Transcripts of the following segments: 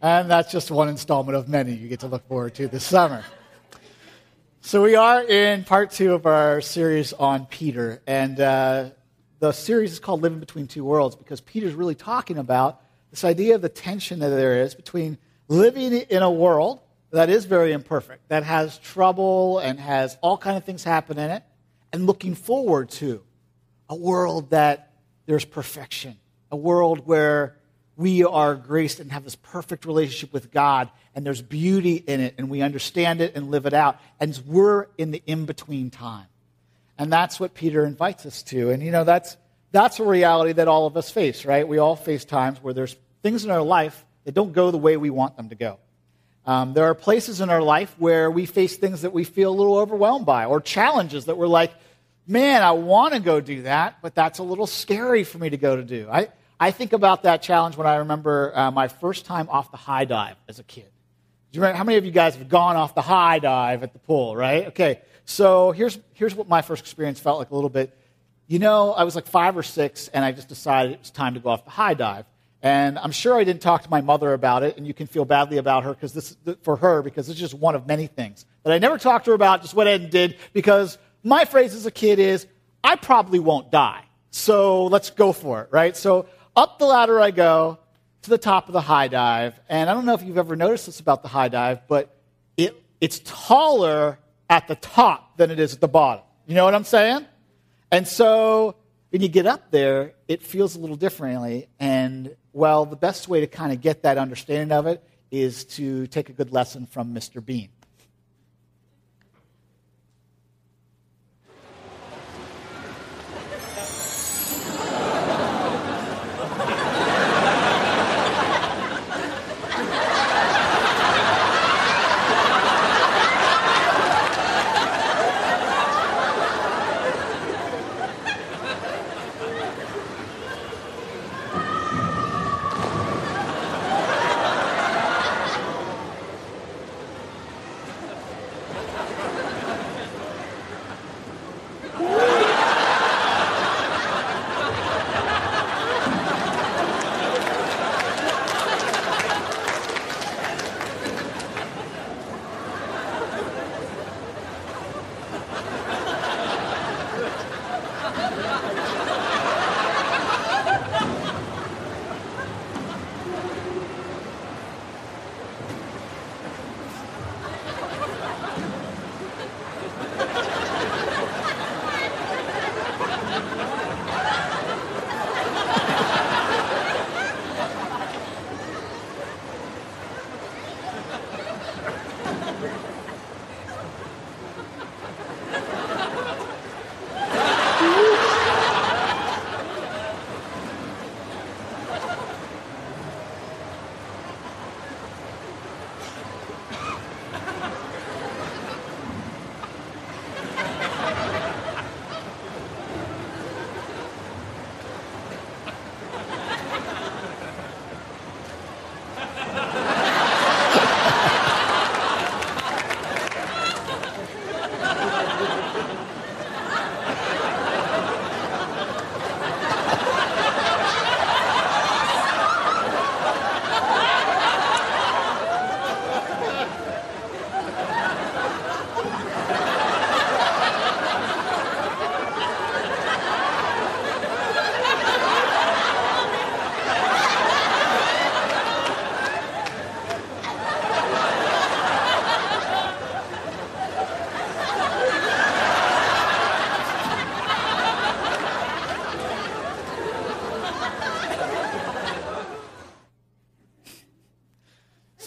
And that's just one installment of many you get to look forward to this summer. So, we are in part two of our series on Peter. And uh, the series is called Living Between Two Worlds because Peter's really talking about this idea of the tension that there is between living in a world that is very imperfect, that has trouble and has all kind of things happen in it, and looking forward to a world that there's perfection, a world where we are graced and have this perfect relationship with God, and there's beauty in it, and we understand it and live it out. And we're in the in between time. And that's what Peter invites us to. And, you know, that's, that's a reality that all of us face, right? We all face times where there's things in our life that don't go the way we want them to go. Um, there are places in our life where we face things that we feel a little overwhelmed by, or challenges that we're like, man, I want to go do that, but that's a little scary for me to go to do. I, I think about that challenge when I remember uh, my first time off the high dive as a kid. Do you remember, how many of you guys have gone off the high dive at the pool, right? Okay, so here's, here's what my first experience felt like a little bit. You know, I was like five or six, and I just decided it was time to go off the high dive. And I'm sure I didn't talk to my mother about it, and you can feel badly about her because this for her because it's just one of many things. But I never talked to her about. Just went ahead and did because my phrase as a kid is, "I probably won't die, so let's go for it." Right? So up the ladder I go to the top of the high dive. And I don't know if you've ever noticed this about the high dive, but it, it's taller at the top than it is at the bottom. You know what I'm saying? And so when you get up there, it feels a little differently. And, well, the best way to kind of get that understanding of it is to take a good lesson from Mr. Bean.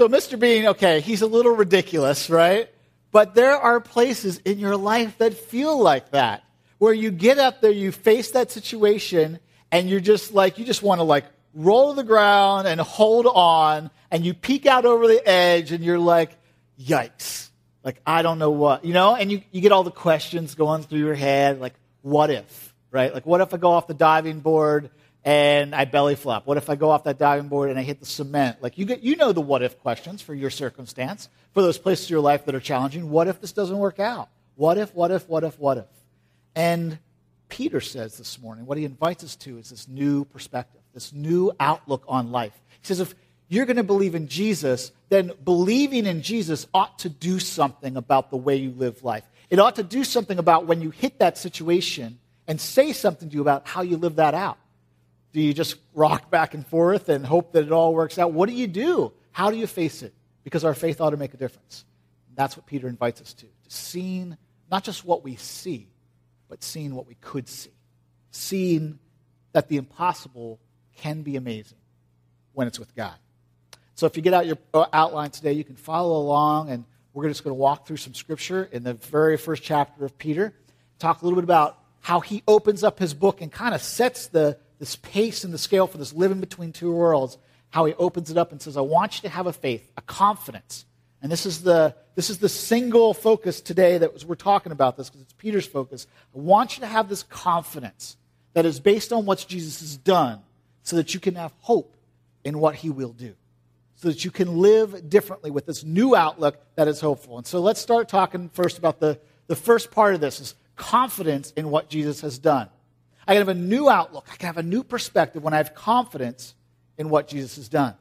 So, Mr. Bean, okay, he's a little ridiculous, right? But there are places in your life that feel like that, where you get up there, you face that situation, and you're just like, you just want to like roll to the ground and hold on, and you peek out over the edge, and you're like, yikes. Like, I don't know what, you know? And you, you get all the questions going through your head, like, what if, right? Like, what if I go off the diving board and I belly flop? What if I go off that diving board and I hit the cement? Like you get, you know the what if questions for your circumstance, for those places in your life that are challenging. What if this doesn't work out? What if, what if, what if, what if? And Peter says this morning, what he invites us to is this new perspective, this new outlook on life. He says, if, you're going to believe in Jesus, then believing in Jesus ought to do something about the way you live life. It ought to do something about when you hit that situation and say something to you about how you live that out. Do you just rock back and forth and hope that it all works out? What do you do? How do you face it? Because our faith ought to make a difference. That's what Peter invites us to. To seeing not just what we see, but seeing what we could see. Seeing that the impossible can be amazing when it's with God. So if you get out your uh, outline today, you can follow along, and we're just going to walk through some scripture in the very first chapter of Peter. Talk a little bit about how he opens up his book and kind of sets the, this pace and the scale for this living between two worlds. How he opens it up and says, I want you to have a faith, a confidence. And this is the, this is the single focus today that we're talking about this because it's Peter's focus. I want you to have this confidence that is based on what Jesus has done so that you can have hope in what he will do, so that you can live differently with this new outlook that is hopeful. And so let's start talking first about the, the first part of this is confidence in what Jesus has done. I can have a new outlook. I can have a new perspective when I have confidence in what Jesus has done.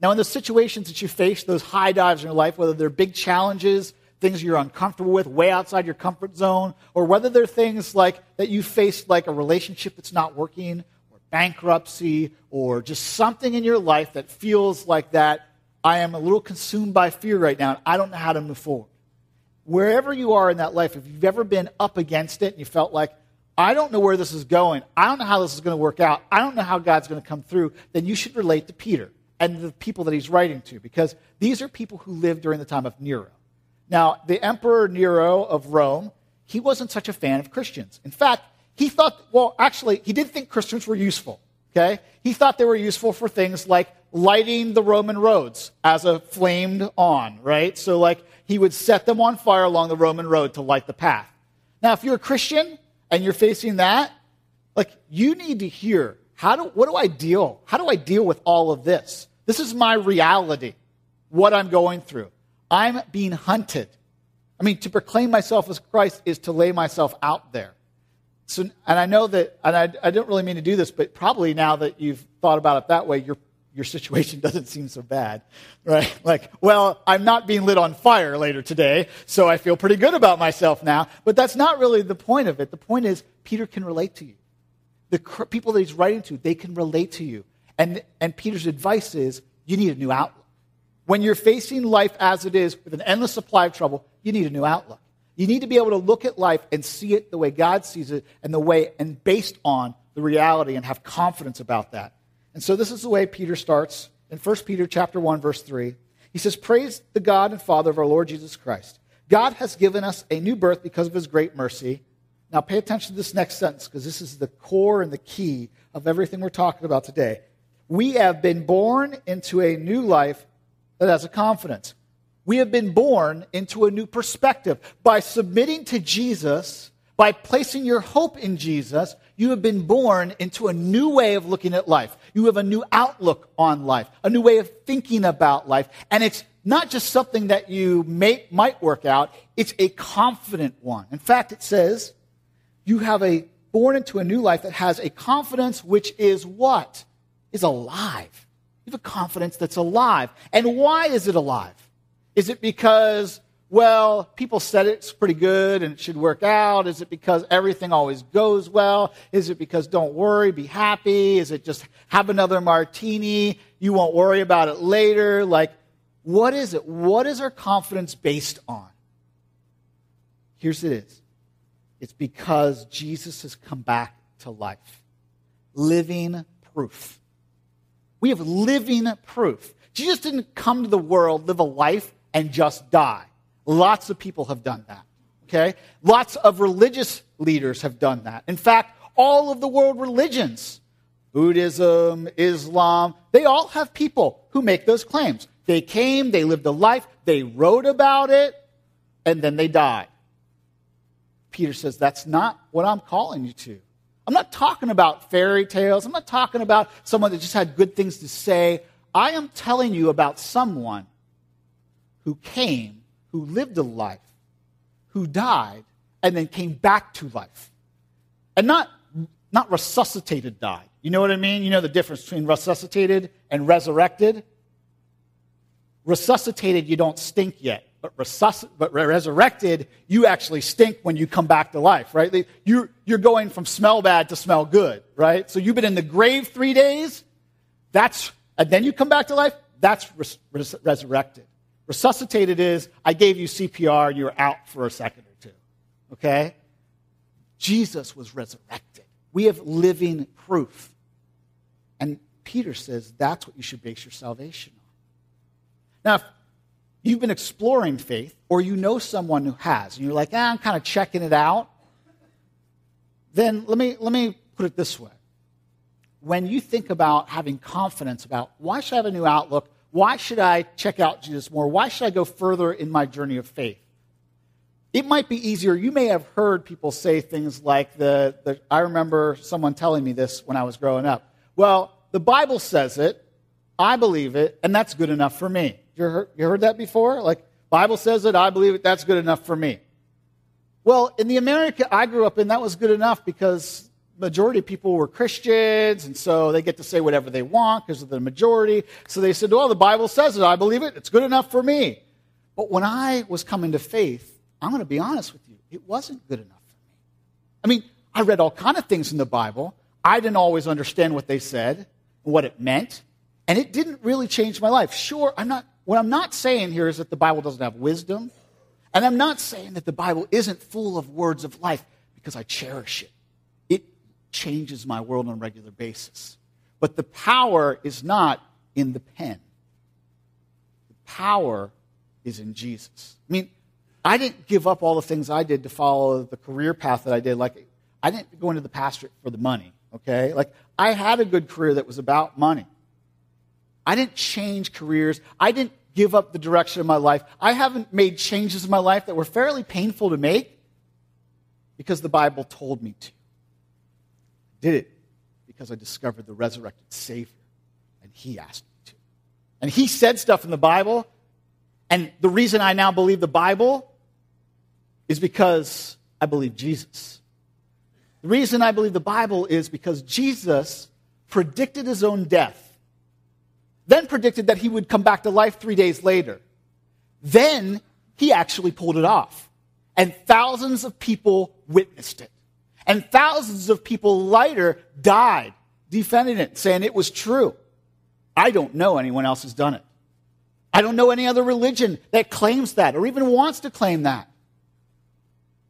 Now, in the situations that you face, those high dives in your life, whether they're big challenges, things you're uncomfortable with, way outside your comfort zone, or whether they're things like that you face like a relationship that's not working, or bankruptcy or just something in your life that feels like that, I am a little consumed by fear right now and I don't know how to move forward. Wherever you are in that life, if you've ever been up against it and you felt like, I don't know where this is going, I don't know how this is going to work out, I don't know how God's going to come through, then you should relate to Peter and the people that he's writing to because these are people who lived during the time of Nero. Now, the Emperor Nero of Rome, he wasn't such a fan of Christians. In fact, he thought, well, actually, he did think Christians were useful. Okay? He thought they were useful for things like lighting the Roman roads as a flamed on, right? So, like, he would set them on fire along the Roman road to light the path. Now, if you're a Christian and you're facing that, like, you need to hear how do, what do I deal? How do I deal with all of this? This is my reality, what I'm going through. I'm being hunted. I mean, to proclaim myself as Christ is to lay myself out there. So, and I know that, and I, I don't really mean to do this, but probably now that you've thought about it that way, your, your situation doesn't seem so bad, right? Like, well, I'm not being lit on fire later today, so I feel pretty good about myself now. But that's not really the point of it. The point is, Peter can relate to you. The cr- people that he's writing to, they can relate to you. And, and Peter's advice is, you need a new outlook. When you're facing life as it is with an endless supply of trouble, you need a new outlook. You need to be able to look at life and see it the way God sees it and the way and based on the reality and have confidence about that. And so this is the way Peter starts in 1 Peter chapter 1 verse 3. He says, "Praise the God and Father of our Lord Jesus Christ. God has given us a new birth because of his great mercy." Now pay attention to this next sentence because this is the core and the key of everything we're talking about today. We have been born into a new life that has a confidence. We have been born into a new perspective. By submitting to Jesus, by placing your hope in Jesus, you have been born into a new way of looking at life. You have a new outlook on life, a new way of thinking about life. And it's not just something that you may, might work out, it's a confident one. In fact, it says you have a born into a new life that has a confidence which is what? Is alive. You have a confidence that's alive. And why is it alive? Is it because, well, people said it's pretty good and it should work out? Is it because everything always goes well? Is it because don't worry, be happy? Is it just have another martini? You won't worry about it later? Like, what is it? What is our confidence based on? Here's it is. It's because Jesus has come back to life. Living proof. We have living proof. Jesus didn't come to the world, live a life, and just die. Lots of people have done that. Okay? Lots of religious leaders have done that. In fact, all of the world religions, Buddhism, Islam, they all have people who make those claims. They came, they lived a life, they wrote about it, and then they died. Peter says, That's not what I'm calling you to. I'm not talking about fairy tales. I'm not talking about someone that just had good things to say. I am telling you about someone who came, who lived a life, who died, and then came back to life. And not, not resuscitated died, You know what I mean? You know the difference between resuscitated and resurrected? Resuscitated, you don't stink yet. But, resusc- but resurrected, you actually stink when you come back to life, right? You're, you're going from smell bad to smell good, right? So you've been in the grave three days, that's, and then you come back to life, that's res- res- resurrected. Resuscitated is, I gave you CPR and you were out for a second or two, okay? Jesus was resurrected. We have living proof. And Peter says that's what you should base your salvation on. Now, if you've been exploring faith, or you know someone who has, and you're like, ah, I'm kind of checking it out, then let me, let me put it this way. When you think about having confidence about why should I have a new outlook? Why should I check out Jesus more? Why should I go further in my journey of faith? It might be easier. You may have heard people say things like the, the I remember someone telling me this when I was growing up. Well, the Bible says it, I believe it, and that's good enough for me. You heard, you heard that before? Like, Bible says it, I believe it, that's good enough for me. Well, in the America I grew up in, that was good enough because majority of people were Christians, and so they get to say whatever they want because of the majority. So they said, well, the Bible says it, I believe it, it's good enough for me. But when I was coming to faith, I'm going to be honest with you, it wasn't good enough for me. I mean, I read all kind of things in the Bible. I didn't always understand what they said what it meant, and it didn't really change my life. Sure, I'm not what I'm not saying here is that the Bible doesn't have wisdom, and I'm not saying that the Bible isn't full of words of life because I cherish it. Changes my world on a regular basis. But the power is not in the pen. The power is in Jesus. I mean, I didn't give up all the things I did to follow the career path that I did. Like, I didn't go into the pastorate for the money, okay? Like, I had a good career that was about money. I didn't change careers. I didn't give up the direction of my life. I haven't made changes in my life that were fairly painful to make because the Bible told me to. Did it because I discovered the resurrected Savior, and He asked me to. And He said stuff in the Bible, and the reason I now believe the Bible is because I believe Jesus. The reason I believe the Bible is because Jesus predicted his own death, then predicted that he would come back to life three days later. Then he actually pulled it off. And thousands of people witnessed it. And thousands of people later died defending it, saying it was true. I don't know anyone else has done it. I don't know any other religion that claims that or even wants to claim that.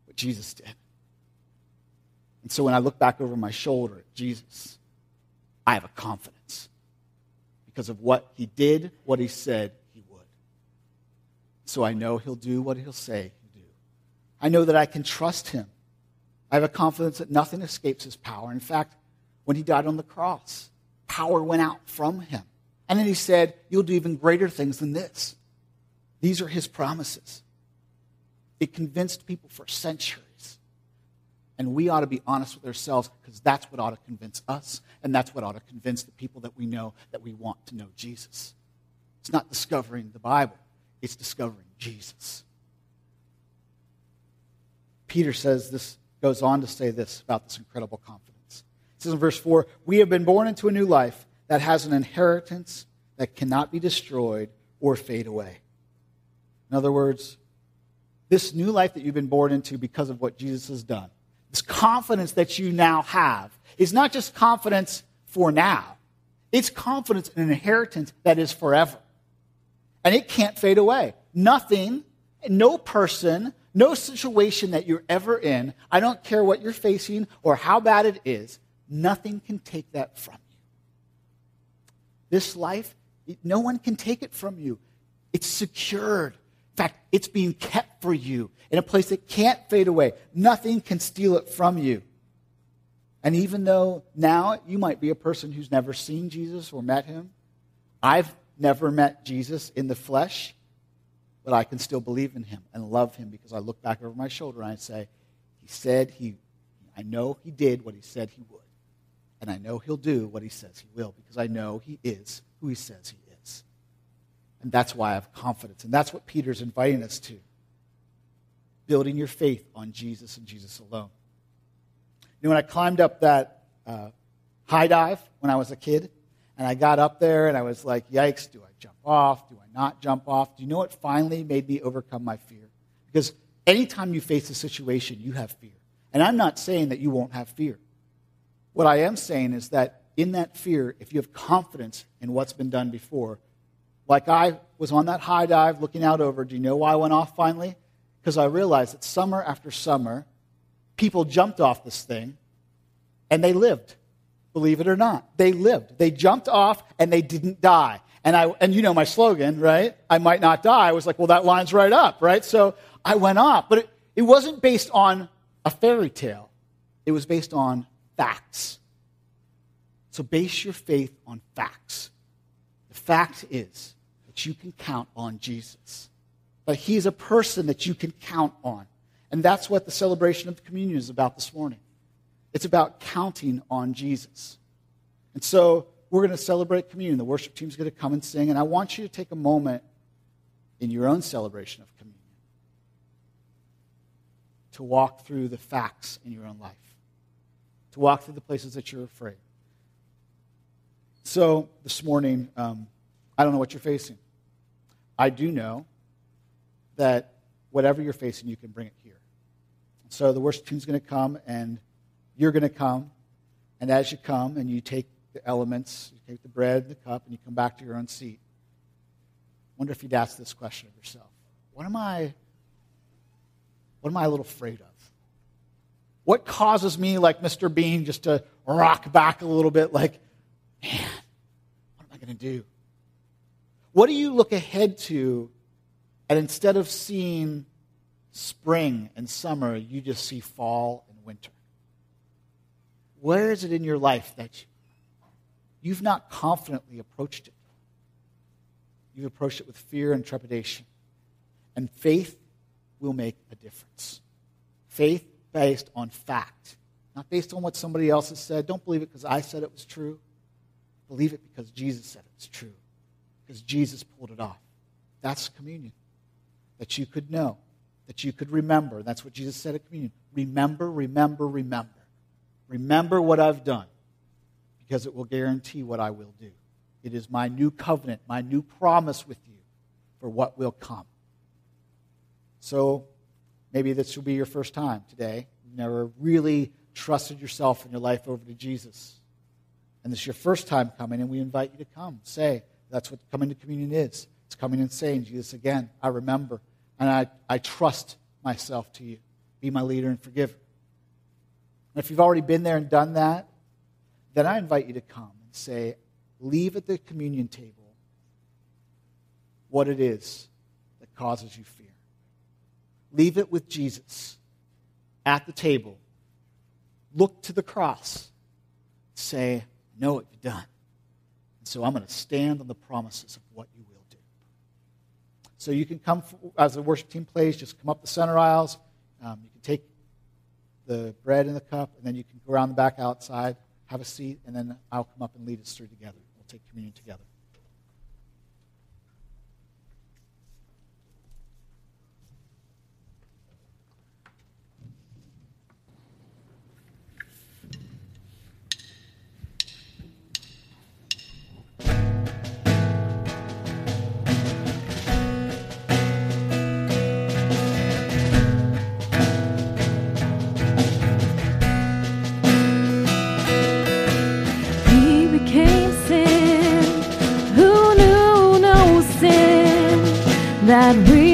But Jesus did. And so when I look back over my shoulder at Jesus, I have a confidence because of what he did, what he said he would. So I know he'll do what he'll say he'll do. I know that I can trust him. I have a confidence that nothing escapes his power. In fact, when he died on the cross, power went out from him. And then he said, You'll do even greater things than this. These are his promises. It convinced people for centuries. And we ought to be honest with ourselves because that's what ought to convince us, and that's what ought to convince the people that we know that we want to know Jesus. It's not discovering the Bible, it's discovering Jesus. Peter says this, goes on to say this about this incredible confidence. It says in verse 4 We have been born into a new life that has an inheritance that cannot be destroyed or fade away. In other words, this new life that you've been born into because of what Jesus has done, this confidence that you now have, is not just confidence for now, it's confidence in an inheritance that is forever. And it can't fade away. Nothing, no person, no situation that you're ever in, I don't care what you're facing or how bad it is, nothing can take that from you. This life, no one can take it from you. It's secured In fact, it's being kept for you in a place that can't fade away. Nothing can steal it from you. And even though now you might be a person who's never seen Jesus or met him, I've never met Jesus in the flesh, but I can still believe in him and love him because I look back over my shoulder and I say, He said he, I know he did what he said he would. And I know he'll do what he says he will because I know he is who he says he is. And that's why I have confidence. And that's what Peter's inviting us to building your faith on Jesus and Jesus alone. You know, when I climbed up that uh, high dive when I was a kid. And I got up there and I was like, yikes, do I jump off? Do I not jump off? Do you know what finally made me overcome my fear? Because anytime you face a situation, you have fear. And I'm not saying that you won't have fear. What I am saying is that in that fear, if you have confidence in what's been done before, like I was on that high dive looking out over, do you know why I went off finally? Because I realized that summer after summer, people jumped off this thing and they lived. Believe it or not, they lived. They jumped off and they didn't die. And I and you know my slogan, right? I might not die. I was like, well, that lines right up, right? So I went off, but it, it wasn't based on a fairy tale. It was based on facts. So base your faith on facts. The fact is that you can count on Jesus. That he's a person that you can count on. And that's what the celebration of the communion is about this morning. It's about counting on Jesus. And so we're going to celebrate communion. The worship team's going to come and sing. And I want you to take a moment in your own celebration of communion to walk through the facts in your own life, to walk through the places that you're afraid. So this morning, um, I don't know what you're facing. I do know that whatever you're facing, you can bring it here. So the worship team's going to come and you're going to come, and as you come and you take the elements, you take the bread, the cup, and you come back to your own seat. Wonder if you'd ask this question of yourself. What am I what am I a little afraid of? What causes me, like Mr. Bean, just to rock back a little bit like, man, what am I going to do? What do you look ahead to, and instead of seeing spring and summer, you just see fall and winter? Where is it in your life that you've not confidently approached it? You've approached it with fear and trepidation. And faith will make a difference. Faith based on fact, not based on what somebody else has said. Don't believe it because I said it was true. Believe it because Jesus said it was true, because Jesus pulled it off. That's communion. That you could know, that you could remember. That's what Jesus said at communion. Remember, remember, remember. Remember what I've done because it will guarantee what I will do. It is my new covenant, my new promise with you for what will come. So maybe this will be your first time today. You've never really trusted yourself and your life over to Jesus. And this is your first time coming, and we invite you to come. Say, that's what coming to communion is. It's coming and saying, Jesus, again, I remember, and I, I trust myself to you. Be my leader and forgiver. And if you've already been there and done that, then I invite you to come and say, leave at the communion table what it is that causes you fear. Leave it with Jesus at the table. Look to the cross. Say, I know what you've done. And so I'm going to stand on the promises of what you will do. So you can come, as the worship team plays, just come up the center aisles. Um, you can take the bread and the cup, and then you can go around the back outside, have a seat, and then I'll come up and lead us through together. We'll take communion together. That we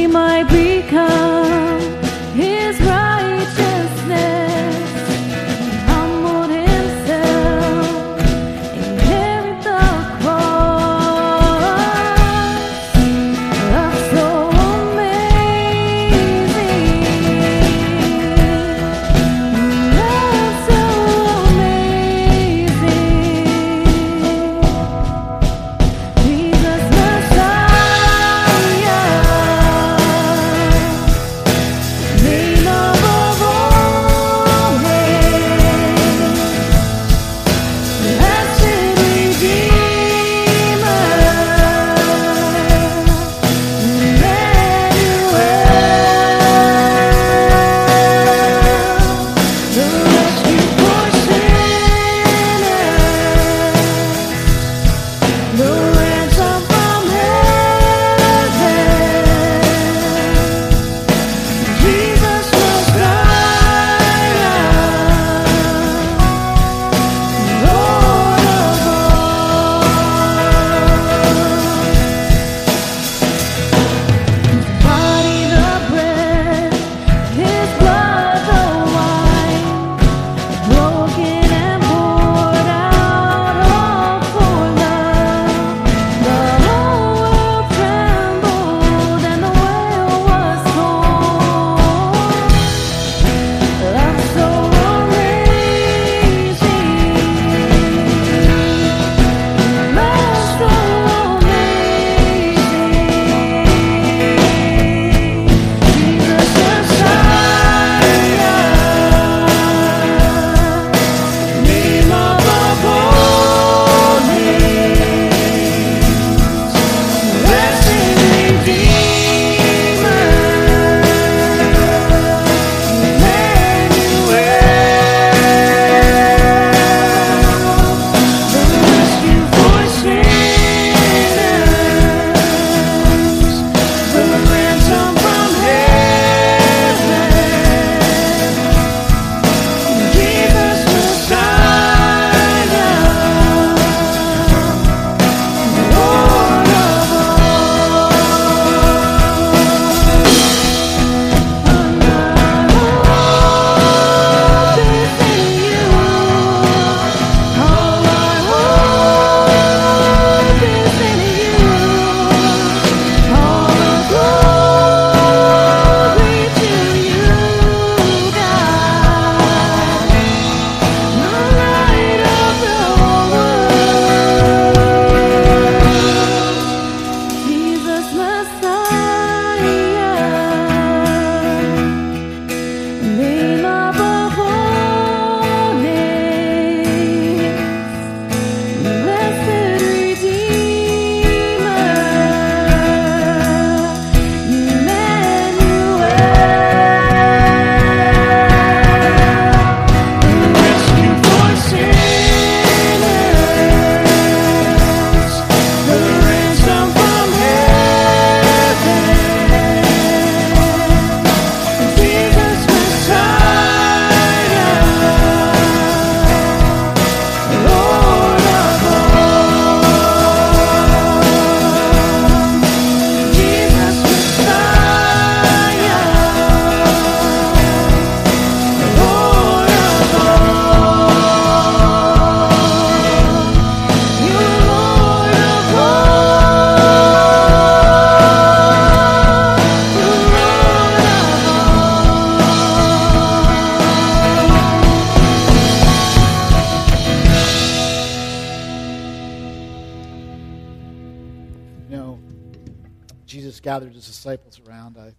gathered his disciples around. I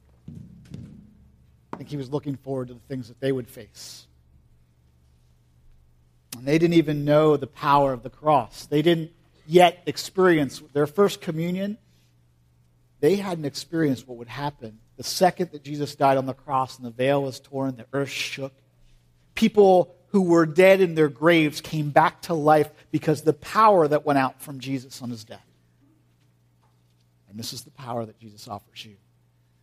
think he was looking forward to the things that they would face. And they didn't even know the power of the cross. They didn't yet experience their first communion. They hadn't experienced what would happen the second that Jesus died on the cross and the veil was torn, the earth shook. People who were dead in their graves came back to life because the power that went out from Jesus on his death. And this is the power that Jesus offers you.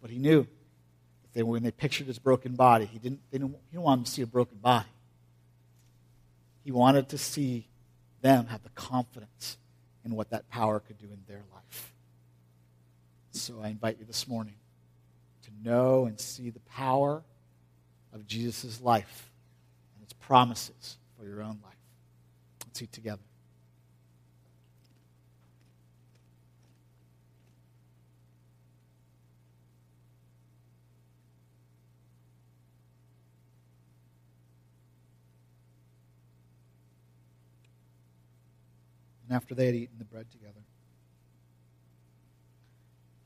But he knew that they, when they pictured his broken body, he didn't, they didn't, he didn't want them to see a broken body. He wanted to see them have the confidence in what that power could do in their life. So I invite you this morning to know and see the power of Jesus' life and its promises for your own life. Let's eat together. After they had eaten the bread together,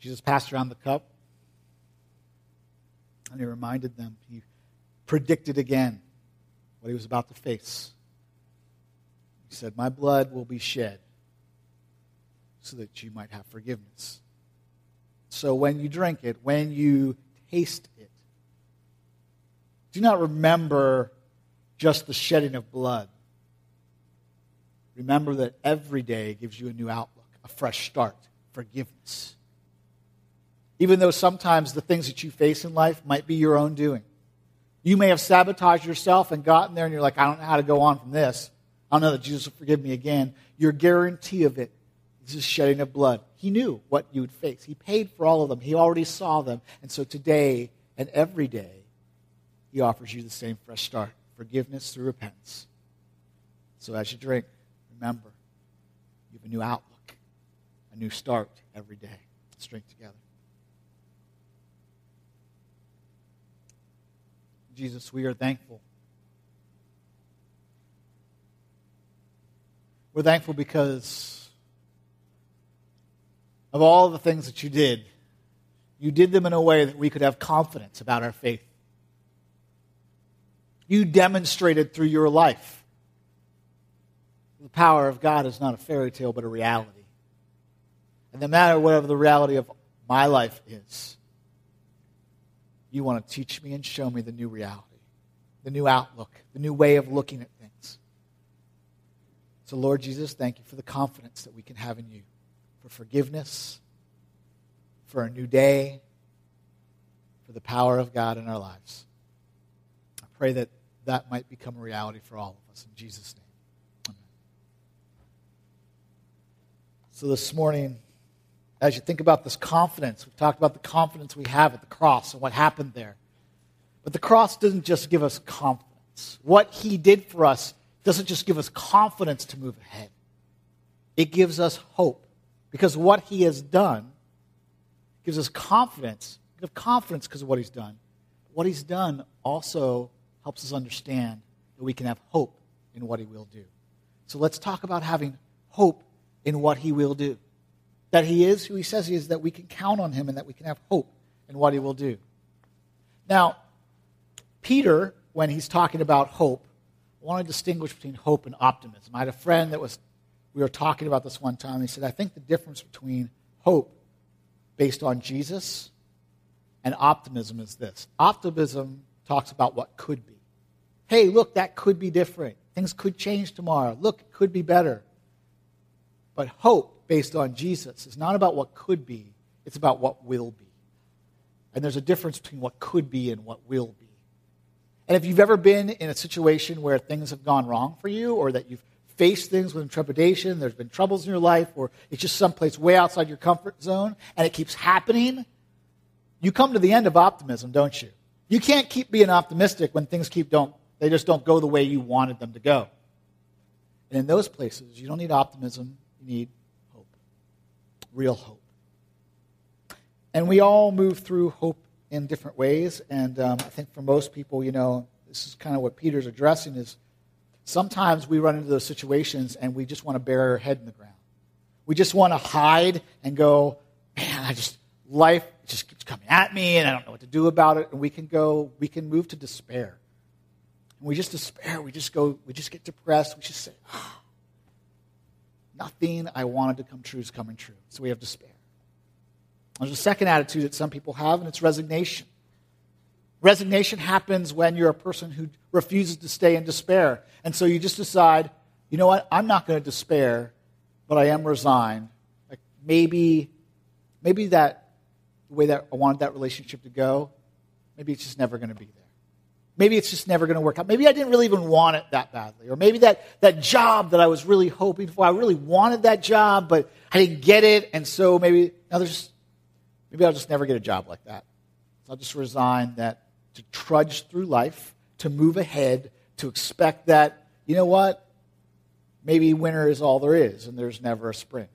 Jesus passed around the cup and he reminded them, he predicted again what he was about to face. He said, My blood will be shed so that you might have forgiveness. So when you drink it, when you taste it, do not remember just the shedding of blood. Remember that every day gives you a new outlook, a fresh start, forgiveness. Even though sometimes the things that you face in life might be your own doing. You may have sabotaged yourself and gotten there and you're like, I don't know how to go on from this. I don't know that Jesus will forgive me again. Your guarantee of it is the shedding of blood. He knew what you would face. He paid for all of them. He already saw them. And so today and every day, he offers you the same fresh start forgiveness through repentance. So as you drink, remember, you have a new outlook, a new start every day. Let's drink together. Jesus, we are thankful. We're thankful because of all the things that you did. You did them in a way that we could have confidence about our faith. You demonstrated through your life. The power of God is not a fairy tale, but a reality. And no matter whatever the reality of my life is, you want to teach me and show me the new reality, the new outlook, the new way of looking at things. So, Lord Jesus, thank you for the confidence that we can have in you, for forgiveness, for a new day, for the power of God in our lives. I pray that that might become a reality for all of us. In Jesus' name. Amen. So, this morning, as you think about this confidence, we've talked about the confidence we have at the cross and what happened there. But the cross doesn't just give us confidence. What he did for us doesn't just give us confidence to move ahead, it gives us hope. Because what he has done gives us confidence. We have confidence because of what he's done. What he's done also helps us understand that we can have hope in what he will do. So let's talk about having hope in what he will do that he is who he says he is, that we can count on him and that we can have hope in what he will do. Now, Peter, when he's talking about hope, I want to distinguish between hope and optimism. I had a friend that was, we were talking about this one time. and He said, I think the difference between hope based on Jesus and optimism is this optimism talks about what could be. Hey, look, that could be different. Things could change tomorrow. Look, it could be better. But hope based on Jesus is not about what could be, it's about what will be. And there's a difference between what could be and what will be. And if you've ever been in a situation where things have gone wrong for you, or that you've faced things with trepidation, there's been troubles in your life, or it's just someplace way outside your comfort zone, and it keeps happening, you come to the end of optimism, don't you? You can't keep being optimistic when things keep don't they just don't go the way you wanted them to go. And in those places, you don't need optimism, you need hope, real hope. And we all move through hope in different ways. And um, I think for most people, you know, this is kind of what Peter's addressing is sometimes we run into those situations and we just want to bury our head in the ground. We just want to hide and go, man, I just, life just keeps coming at me and I don't know what to do about it. And we can go, we can move to despair. And we just despair. We just go, we just get depressed. We just say, oh, nothing I wanted to come true is coming true. So we have despair. There's a second attitude that some people have, and it's resignation. Resignation happens when you're a person who refuses to stay in despair. And so you just decide, you know what, I'm not going to despair, but I am resigned. Like maybe, maybe that the way that I wanted that relationship to go, maybe it's just never going to be there. Maybe it's just never going to work out. Maybe I didn't really even want it that badly. Or maybe that, that job that I was really hoping for, I really wanted that job, but I didn't get it. And so maybe, now there's, maybe I'll just never get a job like that. So I'll just resign that to trudge through life, to move ahead, to expect that, you know what? Maybe winter is all there is and there's never a spring.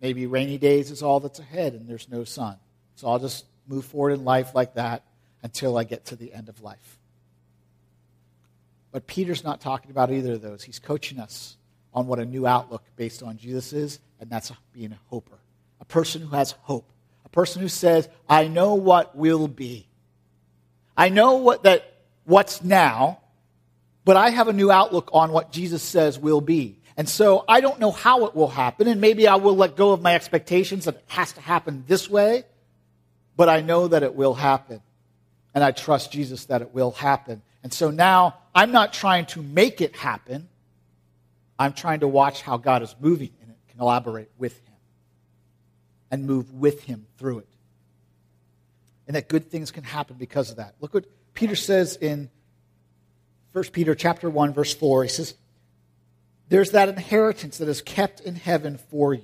Maybe rainy days is all that's ahead and there's no sun. So I'll just move forward in life like that until I get to the end of life. But Peter's not talking about either of those. He's coaching us on what a new outlook based on Jesus is, and that's being a hoper. A person who has hope. A person who says, I know what will be. I know what that what's now, but I have a new outlook on what Jesus says will be. And so I don't know how it will happen, and maybe I will let go of my expectations that it has to happen this way, but I know that it will happen. And I trust Jesus that it will happen. And so now I'm not trying to make it happen. I'm trying to watch how God is moving in it, collaborate with Him, and move with Him through it. And that good things can happen because of that. Look what Peter says in 1 Peter chapter 1, verse 4. He says, There's that inheritance that is kept in heaven for you.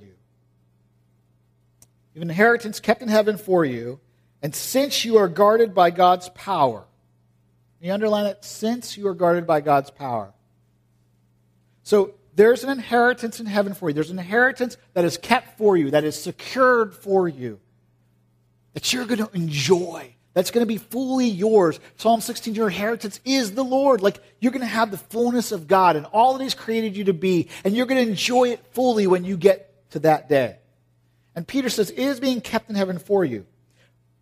You have an inheritance kept in heaven for you, and since you are guarded by God's power, you underline it? Since you are guarded by God's power. So there's an inheritance in heaven for you. There's an inheritance that is kept for you, that is secured for you, that you're going to enjoy. That's going to be fully yours. Psalm 16, your inheritance is the Lord. Like you're going to have the fullness of God and all that He's created you to be, and you're going to enjoy it fully when you get to that day. And Peter says, it is being kept in heaven for you.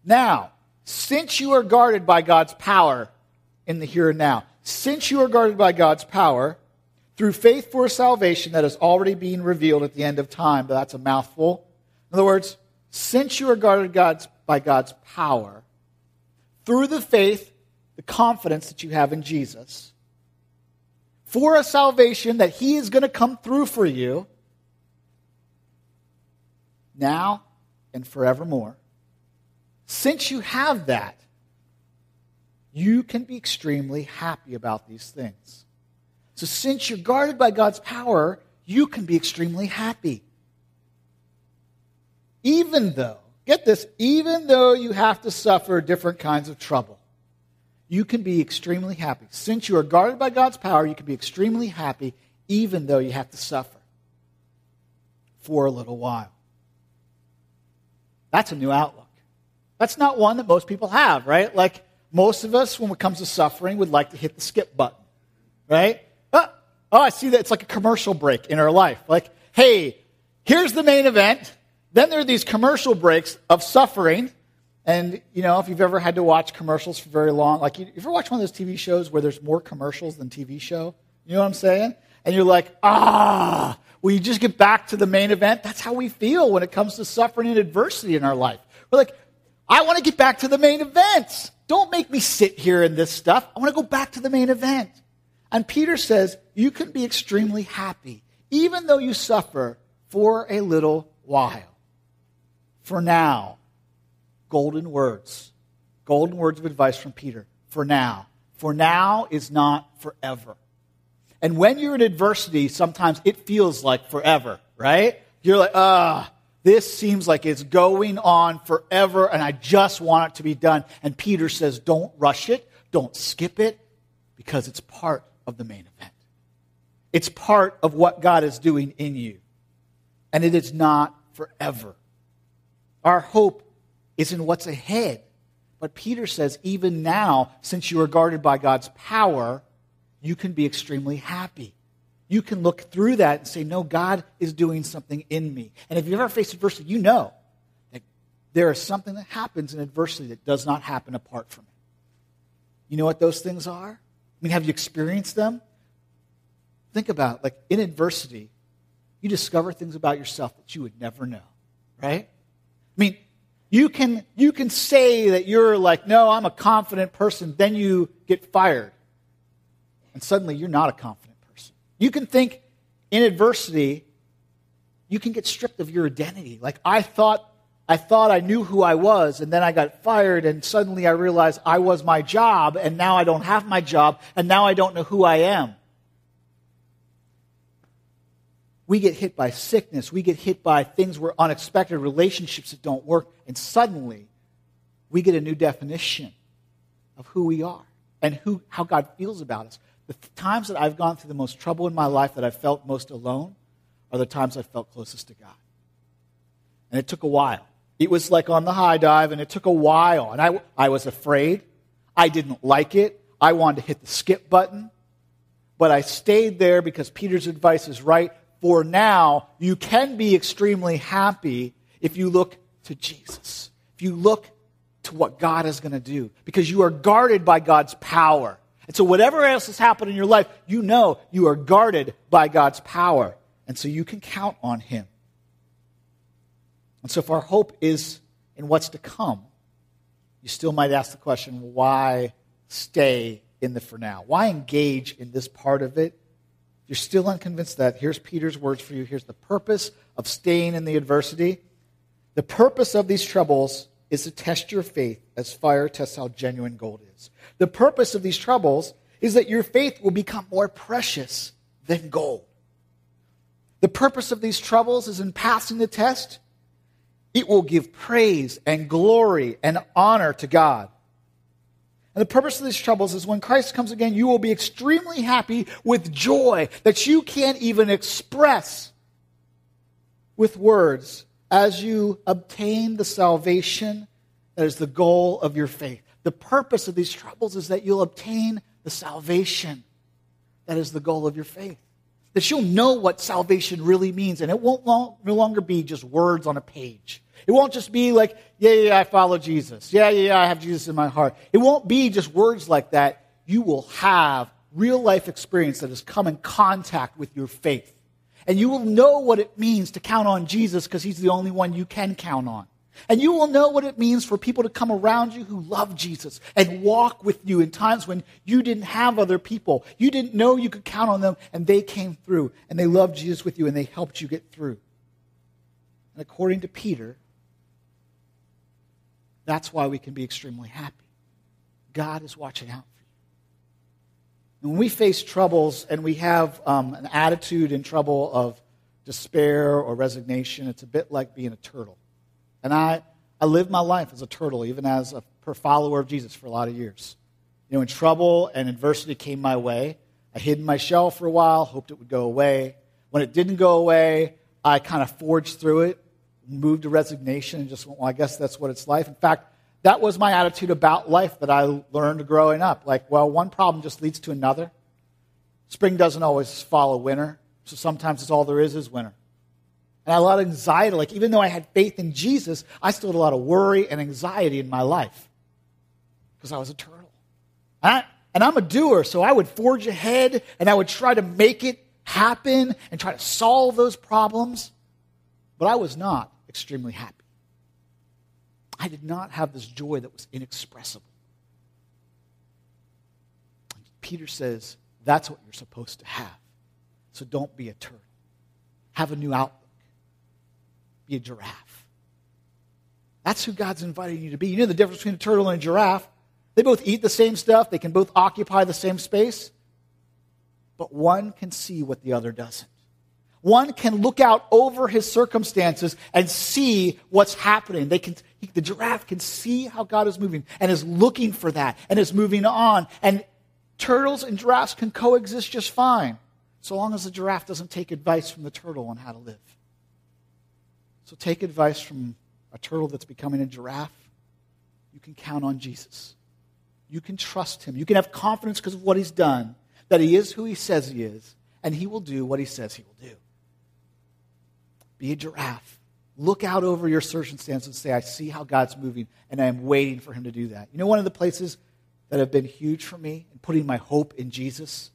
Now, since you are guarded by God's power, in the here and now. Since you are guarded by God's power, through faith for salvation that is already being revealed at the end of time, but that's a mouthful. In other words, since you are guarded God's, by God's power, through the faith, the confidence that you have in Jesus, for a salvation that He is going to come through for you now and forevermore, since you have that, you can be extremely happy about these things. So, since you're guarded by God's power, you can be extremely happy. Even though, get this, even though you have to suffer different kinds of trouble, you can be extremely happy. Since you are guarded by God's power, you can be extremely happy even though you have to suffer for a little while. That's a new outlook. That's not one that most people have, right? Like, most of us, when it comes to suffering, would like to hit the skip button, right? Oh, oh, I see that it's like a commercial break in our life. Like, hey, here's the main event. Then there are these commercial breaks of suffering. And, you know, if you've ever had to watch commercials for very long, like, you, ever watch one of those TV shows where there's more commercials than TV show? You know what I'm saying? And you're like, ah, will you just get back to the main event? That's how we feel when it comes to suffering and adversity in our life. We're like, I want to get back to the main events. Don't make me sit here in this stuff. I want to go back to the main event. And Peter says, You can be extremely happy, even though you suffer for a little while. For now, golden words. Golden words of advice from Peter. For now. For now is not forever. And when you're in adversity, sometimes it feels like forever, right? You're like, ah, this seems like it's going on forever, and I just want it to be done. And Peter says, Don't rush it, don't skip it, because it's part of the main event. It's part of what God is doing in you. And it is not forever. Our hope is in what's ahead. But Peter says, even now, since you are guarded by God's power, you can be extremely happy. You can look through that and say, No, God is doing something in me. And if you've ever faced adversity, you know that there is something that happens in adversity that does not happen apart from it. You know what those things are? I mean, have you experienced them? Think about it. like in adversity, you discover things about yourself that you would never know, right? I mean, you can, you can say that you're like, no, I'm a confident person, then you get fired. And suddenly you're not a confident. You can think in adversity, you can get stripped of your identity. Like, I thought I thought I knew who I was, and then I got fired, and suddenly I realized I was my job, and now I don't have my job, and now I don't know who I am. We get hit by sickness, we get hit by things where unexpected relationships that don't work, and suddenly we get a new definition of who we are and who, how God feels about us. The times that I've gone through the most trouble in my life, that I felt most alone, are the times I felt closest to God. And it took a while. It was like on the high dive, and it took a while. And I, I was afraid. I didn't like it. I wanted to hit the skip button. But I stayed there because Peter's advice is right. For now, you can be extremely happy if you look to Jesus, if you look to what God is going to do, because you are guarded by God's power. And so, whatever else has happened in your life, you know you are guarded by God's power. And so, you can count on Him. And so, if our hope is in what's to come, you still might ask the question why stay in the for now? Why engage in this part of it? If you're still unconvinced that, here's Peter's words for you. Here's the purpose of staying in the adversity. The purpose of these troubles is to test your faith as fire tests how genuine gold is. The purpose of these troubles is that your faith will become more precious than gold. The purpose of these troubles is in passing the test it will give praise and glory and honor to God. And the purpose of these troubles is when Christ comes again, you will be extremely happy with joy that you can't even express with words as you obtain the salvation that is the goal of your faith. The purpose of these troubles is that you'll obtain the salvation that is the goal of your faith. That you'll know what salvation really means, and it won't long, no longer be just words on a page. It won't just be like, yeah, yeah, I follow Jesus. Yeah, yeah, yeah, I have Jesus in my heart. It won't be just words like that. You will have real life experience that has come in contact with your faith. And you will know what it means to count on Jesus because he's the only one you can count on. And you will know what it means for people to come around you who love Jesus and walk with you in times when you didn't have other people. You didn't know you could count on them, and they came through and they loved Jesus with you and they helped you get through. And according to Peter, that's why we can be extremely happy. God is watching out when we face troubles and we have um, an attitude in trouble of despair or resignation, it's a bit like being a turtle. And I, I lived my life as a turtle, even as a follower of Jesus for a lot of years. You know, when trouble and adversity came my way, I hid in my shell for a while, hoped it would go away. When it didn't go away, I kind of forged through it, moved to resignation, and just went, well, I guess that's what it's like. In fact, that was my attitude about life that I learned growing up. Like, well, one problem just leads to another. Spring doesn't always follow winter, so sometimes it's all there is is winter. And I had a lot of anxiety. Like, even though I had faith in Jesus, I still had a lot of worry and anxiety in my life because I was a turtle. And, I, and I'm a doer, so I would forge ahead and I would try to make it happen and try to solve those problems. But I was not extremely happy. I did not have this joy that was inexpressible. Peter says that's what you're supposed to have. So don't be a turtle. Have a new outlook. Be a giraffe. That's who God's inviting you to be. You know the difference between a turtle and a giraffe? They both eat the same stuff, they can both occupy the same space, but one can see what the other doesn't. One can look out over his circumstances and see what's happening. They can, the giraffe can see how God is moving and is looking for that and is moving on. And turtles and giraffes can coexist just fine, so long as the giraffe doesn't take advice from the turtle on how to live. So take advice from a turtle that's becoming a giraffe. You can count on Jesus. You can trust him. You can have confidence because of what he's done, that he is who he says he is, and he will do what he says he will do. Be a giraffe. Look out over your circumstances and say, I see how God's moving, and I am waiting for him to do that. You know, one of the places that have been huge for me in putting my hope in Jesus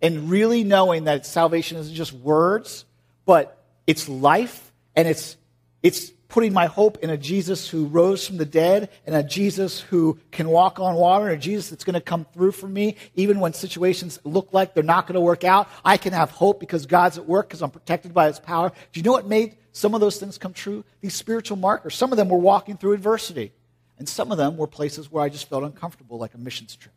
and really knowing that salvation isn't just words, but it's life and it's, it's putting my hope in a Jesus who rose from the dead and a Jesus who can walk on water, and a Jesus that's going to come through for me, even when situations look like they're not going to work out. I can have hope because God's at work because I'm protected by His power. Do you know what made some of those things come true? These spiritual markers. Some of them were walking through adversity, and some of them were places where I just felt uncomfortable, like a missions trip.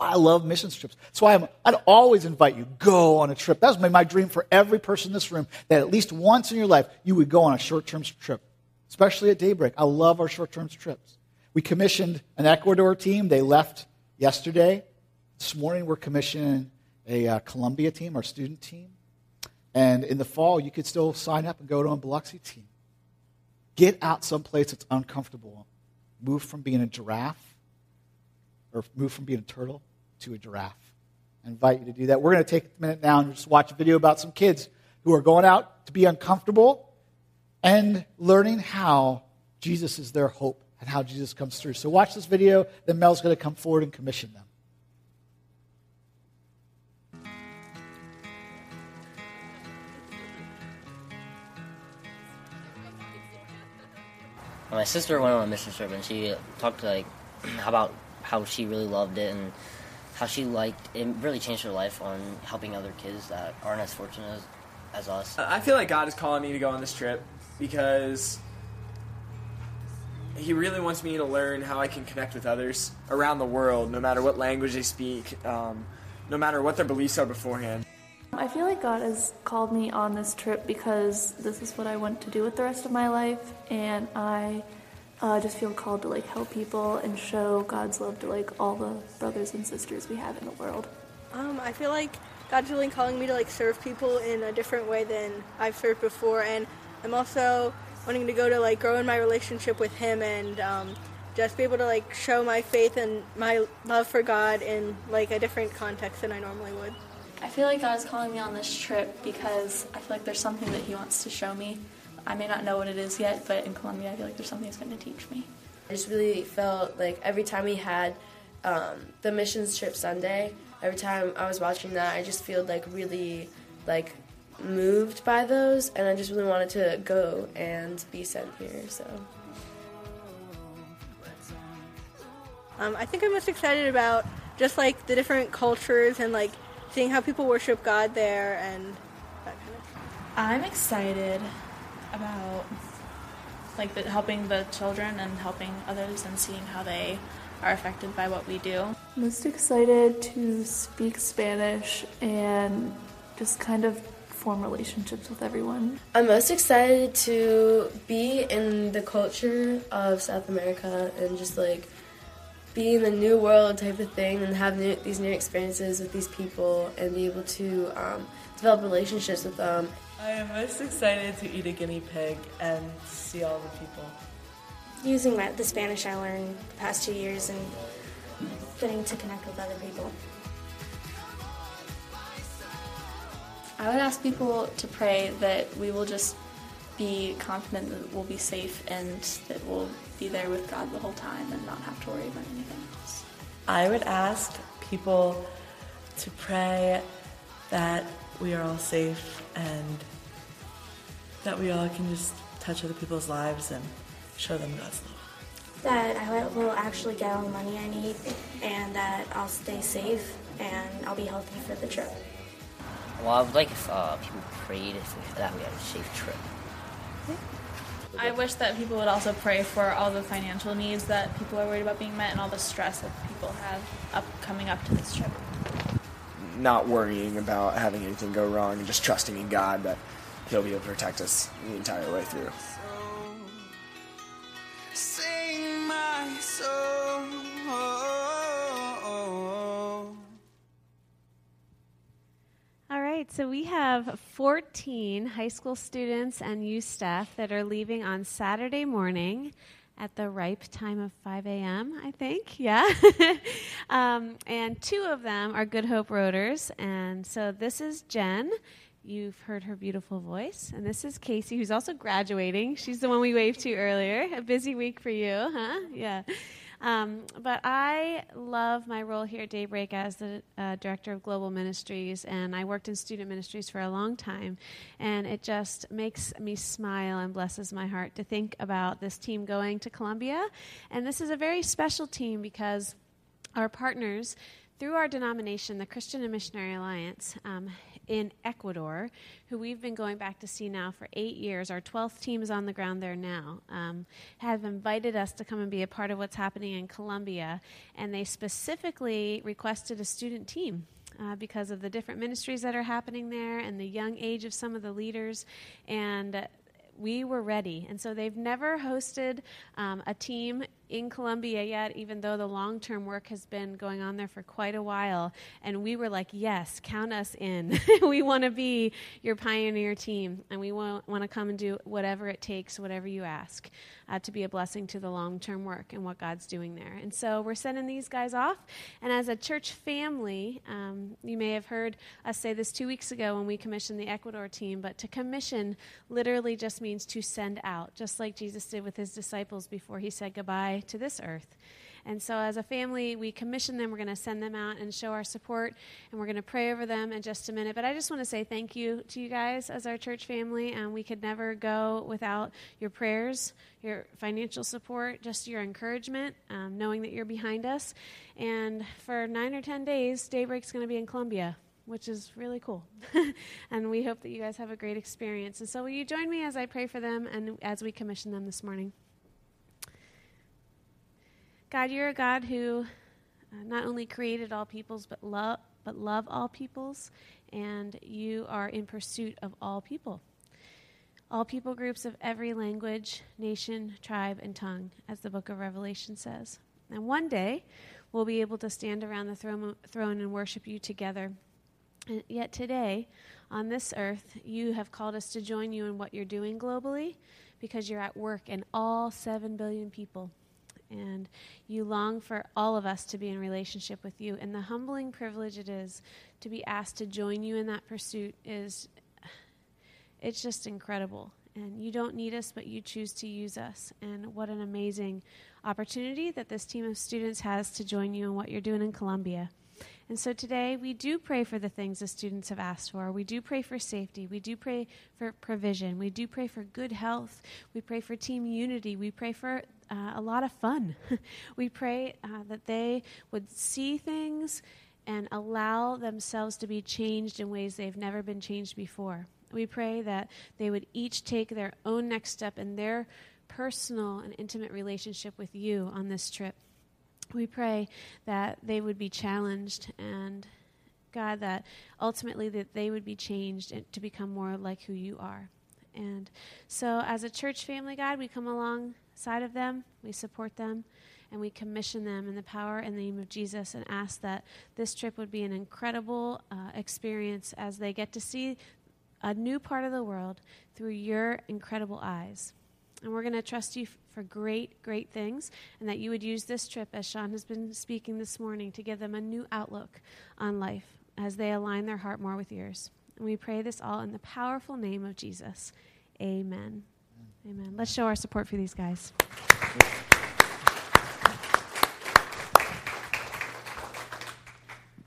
Why I love missions trips. That's why i would always invite you, go on a trip. That was my dream for every person in this room, that at least once in your life, you would go on a short-term trip, especially at Daybreak. I love our short-term trips. We commissioned an Ecuador team. They left yesterday. This morning, we're commissioning a uh, Colombia team, our student team. And in the fall, you could still sign up and go to a Biloxi team. Get out someplace that's uncomfortable. Move from being a giraffe or move from being a turtle to a giraffe. I invite you to do that. We're going to take a minute now and just watch a video about some kids who are going out to be uncomfortable and learning how Jesus is their hope and how Jesus comes through. So watch this video, then Mel's going to come forward and commission them. My sister went on a mission trip and she talked like about how she really loved it and how she liked it really changed her life on helping other kids that aren't as fortunate as, as us. I feel like God is calling me to go on this trip because He really wants me to learn how I can connect with others around the world, no matter what language they speak, um, no matter what their beliefs are beforehand. I feel like God has called me on this trip because this is what I want to do with the rest of my life, and I uh, just feel called to like help people and show God's love to like all the brothers and sisters we have in the world. Um, I feel like God's really calling me to like serve people in a different way than I've served before, and I'm also wanting to go to like grow in my relationship with Him and um, just be able to like show my faith and my love for God in like a different context than I normally would. I feel like God is calling me on this trip because I feel like there's something that He wants to show me I may not know what it is yet, but in Colombia, I feel like there's something that's going to teach me. I just really felt like every time we had um, the missions trip Sunday, every time I was watching that, I just feel like really like moved by those, and I just really wanted to go and be sent here. So. Um, I think I'm most excited about just like the different cultures and like seeing how people worship God there and that kind of. I'm excited about like the, helping the children and helping others and seeing how they are affected by what we do. Most excited to speak Spanish and just kind of form relationships with everyone. I'm most excited to be in the culture of South America and just like be in the new world type of thing and have new, these new experiences with these people and be able to um, develop relationships with them. I am most excited to eat a guinea pig and see all the people. Using my, the Spanish I learned the past two years and getting to connect with other people. I would ask people to pray that we will just be confident that we'll be safe and that we'll be there with God the whole time and not have to worry about anything else. I would ask people to pray that we are all safe and that we all can just touch other people's lives and show them God's love. That I will actually get all the money I need and that I'll stay safe and I'll be healthy for the trip. Well, I would like if uh, people prayed if, that we had a safe trip. I wish that people would also pray for all the financial needs that people are worried about being met and all the stress that people have up coming up to this trip not worrying about having anything go wrong and just trusting in God that He'll be able to protect us the entire way through. All right, so we have 14 high school students and youth staff that are leaving on Saturday morning at the ripe time of 5 a.m., I think. Yeah. um, and two of them are Good Hope Rotors. And so this is Jen. You've heard her beautiful voice. And this is Casey, who's also graduating. She's the one we waved to earlier. A busy week for you, huh? Yeah. Um, but I love my role here at Daybreak as the uh, director of global ministries, and I worked in student ministries for a long time. And it just makes me smile and blesses my heart to think about this team going to Colombia. And this is a very special team because our partners through our denomination, the Christian and Missionary Alliance, um, in Ecuador, who we've been going back to see now for eight years. Our 12th team is on the ground there now. Um, have invited us to come and be a part of what's happening in Colombia, and they specifically requested a student team. Uh, because of the different ministries that are happening there and the young age of some of the leaders. And we were ready. And so they've never hosted um, a team in Colombia yet, even though the long term work has been going on there for quite a while. And we were like, yes, count us in. we want to be your pioneer team, and we want, to come and do whatever it takes, whatever you ask, uh, to be a blessing to the long term work and what God's doing there. And so we're sending these guys off. And as a church family, um, you may have heard us say this two weeks ago when we commissioned the Ecuador team, but to commission literally just means to send out, just like Jesus did with his disciples before he said goodbye to this earth. And so, as a family, we commission them. We're going to send them out and show our support, and we're going to pray over them in just a minute. But I just want to say thank you to you guys as our church family. And we could never go without your prayers, your financial support, just your encouragement, um, knowing that you're behind us. And for nine or ten days, Daybreak's going to be in Colombia which is really cool. and we hope that you guys have a great experience. And so, will you join me as I pray for them and as we commission them this morning? God, you're a God who uh, not only created all peoples, but love, but love all peoples, and you are in pursuit of all people. All people groups of every language, nation, tribe, and tongue, as the book of Revelation says. And one day, we'll be able to stand around the throne, throne and worship you together. And yet today, on this earth, you have called us to join you in what you're doing globally because you're at work in all 7 billion people and you long for all of us to be in relationship with you. And the humbling privilege it is to be asked to join you in that pursuit is it's just incredible. And you don't need us, but you choose to use us. And what an amazing opportunity that this team of students has to join you in what you're doing in Colombia. And so today we do pray for the things the students have asked for. We do pray for safety. We do pray for provision. We do pray for good health. We pray for team unity. We pray for uh, a lot of fun. we pray uh, that they would see things and allow themselves to be changed in ways they've never been changed before. We pray that they would each take their own next step in their personal and intimate relationship with you on this trip. We pray that they would be challenged and God that ultimately that they would be changed to become more like who you are. And so as a church family, God, we come along side of them, we support them, and we commission them in the power and the name of Jesus and ask that this trip would be an incredible uh, experience as they get to see a new part of the world through your incredible eyes. And we're going to trust you f- for great, great things, and that you would use this trip, as Sean has been speaking this morning, to give them a new outlook on life as they align their heart more with yours. And we pray this all in the powerful name of Jesus. Amen. Amen. Let's show our support for these guys.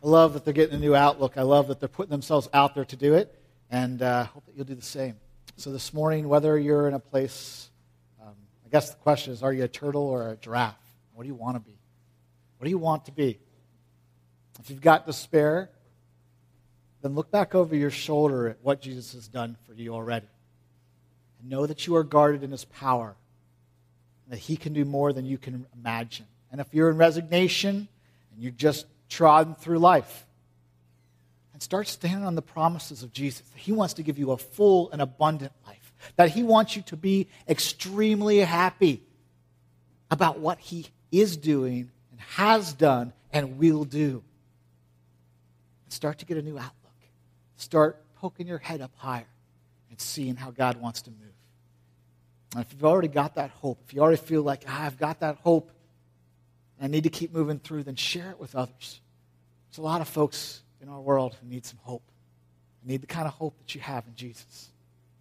I love that they're getting a new outlook. I love that they're putting themselves out there to do it, and uh, hope that you'll do the same. So this morning, whether you're in a place, um, I guess the question is, are you a turtle or a giraffe? What do you want to be? What do you want to be? If you've got despair, then look back over your shoulder at what Jesus has done for you already know that you are guarded in his power, that he can do more than you can imagine. And if you're in resignation and you're just trodden through life, and start standing on the promises of Jesus, he wants to give you a full and abundant life, that he wants you to be extremely happy about what he is doing and has done and will do. And Start to get a new outlook. Start poking your head up higher and seeing how God wants to move. If you've already got that hope, if you already feel like, ah, I've got that hope, I need to keep moving through, then share it with others. There's a lot of folks in our world who need some hope, who need the kind of hope that you have in Jesus.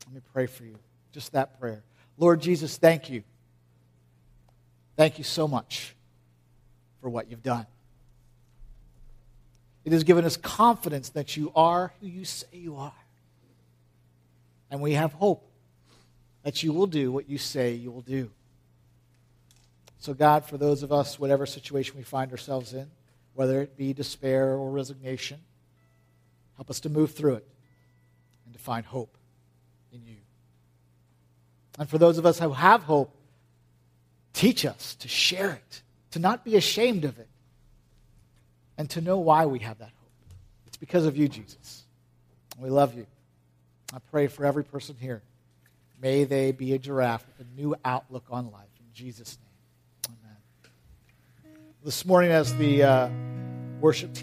Let me pray for you. Just that prayer. Lord Jesus, thank you. Thank you so much for what you've done. It has given us confidence that you are who you say you are. And we have hope that you will do what you say you will do. So, God, for those of us, whatever situation we find ourselves in, whether it be despair or resignation, help us to move through it and to find hope in you. And for those of us who have hope, teach us to share it, to not be ashamed of it, and to know why we have that hope. It's because of you, Jesus. We love you. I pray for every person here. May they be a giraffe with a new outlook on life. In Jesus' name. Amen. This morning, as the uh, worship team